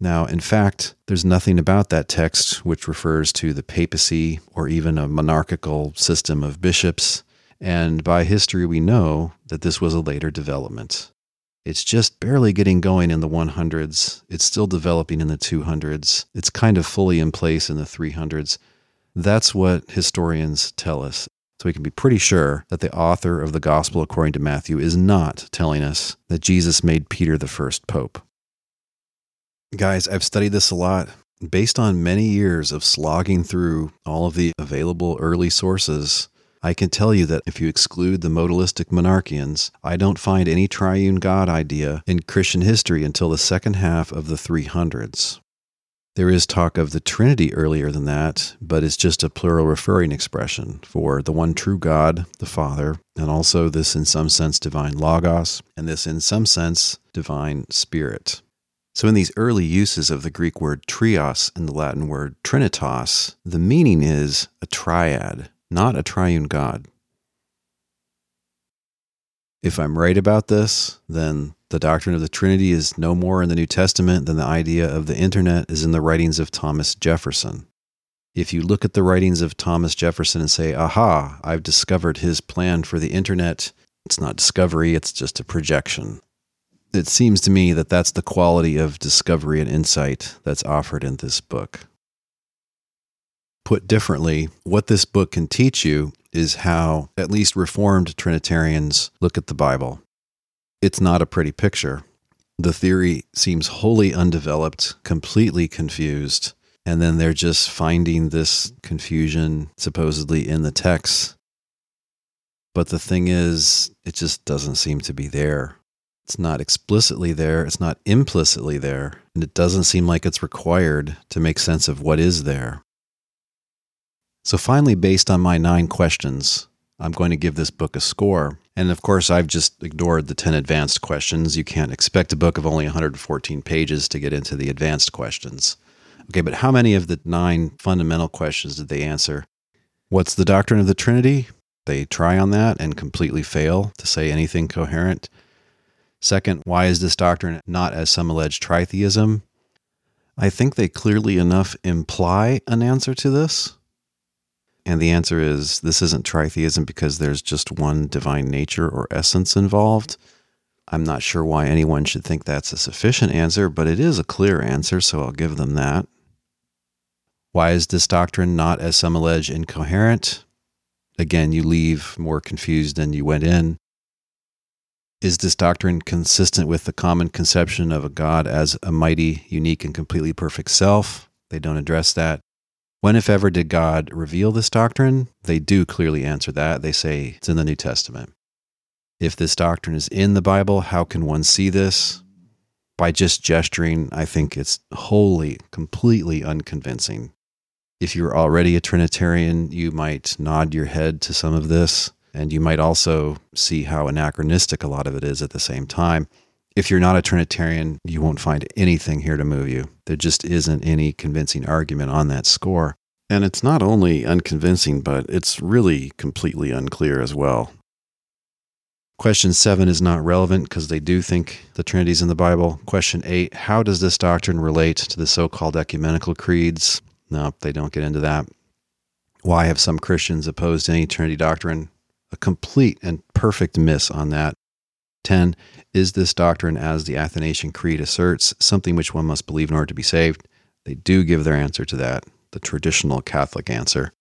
Now, in fact, there's nothing about that text which refers to the papacy or even a monarchical system of bishops, and by history we know that this was a later development. It's just barely getting going in the 100s. It's still developing in the 200s. It's kind of fully in place in the 300s. That's what historians tell us. So we can be pretty sure that the author of the Gospel according to Matthew is not telling us that Jesus made Peter the first pope. Guys, I've studied this a lot. Based on many years of slogging through all of the available early sources, I can tell you that if you exclude the modalistic monarchians, I don't find any triune God idea in Christian history until the second half of the 300s. There is talk of the Trinity earlier than that, but it's just a plural referring expression for the one true God, the Father, and also this in some sense divine Logos, and this in some sense divine Spirit. So, in these early uses of the Greek word trias and the Latin word trinitas, the meaning is a triad, not a triune God. If I'm right about this, then the doctrine of the Trinity is no more in the New Testament than the idea of the internet is in the writings of Thomas Jefferson. If you look at the writings of Thomas Jefferson and say, aha, I've discovered his plan for the internet, it's not discovery, it's just a projection it seems to me that that's the quality of discovery and insight that's offered in this book. Put differently, what this book can teach you is how at least Reformed Trinitarians look at the Bible. It's not a pretty picture. The theory seems wholly undeveloped, completely confused, and then they're just finding this confusion supposedly in the text. But the thing is, it just doesn't seem to be there. It's not explicitly there, it's not implicitly there, and it doesn't seem like it's required to make sense of what is there. So, finally, based on my nine questions, I'm going to give this book a score. And of course, I've just ignored the 10 advanced questions. You can't expect a book of only 114 pages to get into the advanced questions. Okay, but how many of the nine fundamental questions did they answer? What's the doctrine of the Trinity? They try on that and completely fail to say anything coherent. Second, why is this doctrine not, as some allege, tritheism? I think they clearly enough imply an answer to this. And the answer is this isn't tritheism because there's just one divine nature or essence involved. I'm not sure why anyone should think that's a sufficient answer, but it is a clear answer, so I'll give them that. Why is this doctrine not, as some allege, incoherent? Again, you leave more confused than you went in. Is this doctrine consistent with the common conception of a God as a mighty, unique, and completely perfect self? They don't address that. When, if ever, did God reveal this doctrine? They do clearly answer that. They say it's in the New Testament. If this doctrine is in the Bible, how can one see this? By just gesturing, I think it's wholly, completely unconvincing. If you're already a Trinitarian, you might nod your head to some of this, and you might also see how anachronistic a lot of it is at the same time. If you're not a Trinitarian, you won't find anything here to move you. There just isn't any convincing argument on that score. And it's not only unconvincing, but it's really completely unclear as well. Question seven is not relevant because they do think the Trinity's in the Bible. Question eight How does this doctrine relate to the so called ecumenical creeds? No, they don't get into that. Why have some Christians opposed any Trinity doctrine? A complete and perfect miss on that. 10. Is this doctrine, as the Athanasian Creed asserts, something which one must believe in order to be saved? They do give their answer to that, the traditional Catholic answer.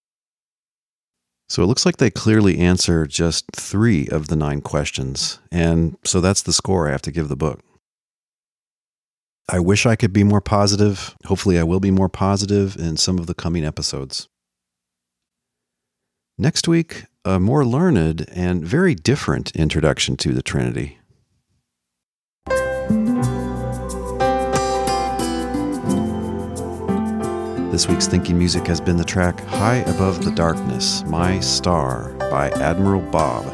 So it looks like they clearly answer just three of the nine questions, and so that's the score I have to give the book. I wish I could be more positive. Hopefully, I will be more positive in some of the coming episodes. Next week, a more learned and very different introduction to the Trinity. This week's thinking music has been the track High Above the Darkness, My Star by Admiral Bob.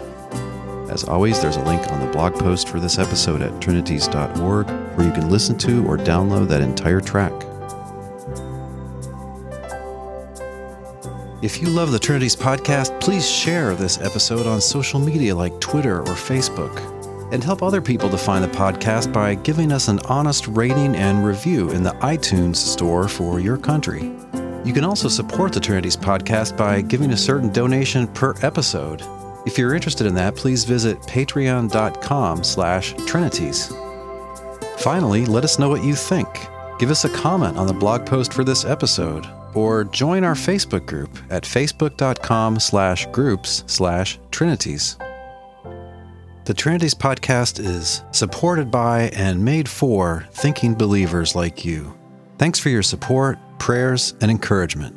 As always, there's a link on the blog post for this episode at trinities.org where you can listen to or download that entire track. If you love the Trinities podcast, please share this episode on social media like Twitter or Facebook. And help other people to find the podcast by giving us an honest rating and review in the iTunes store for your country. You can also support the Trinities podcast by giving a certain donation per episode. If you're interested in that, please visit patreon.com slash trinities. Finally, let us know what you think. Give us a comment on the blog post for this episode or join our Facebook group at facebook.com slash groups slash trinities. The Trinities podcast is supported by and made for thinking believers like you. Thanks for your support, prayers, and encouragement.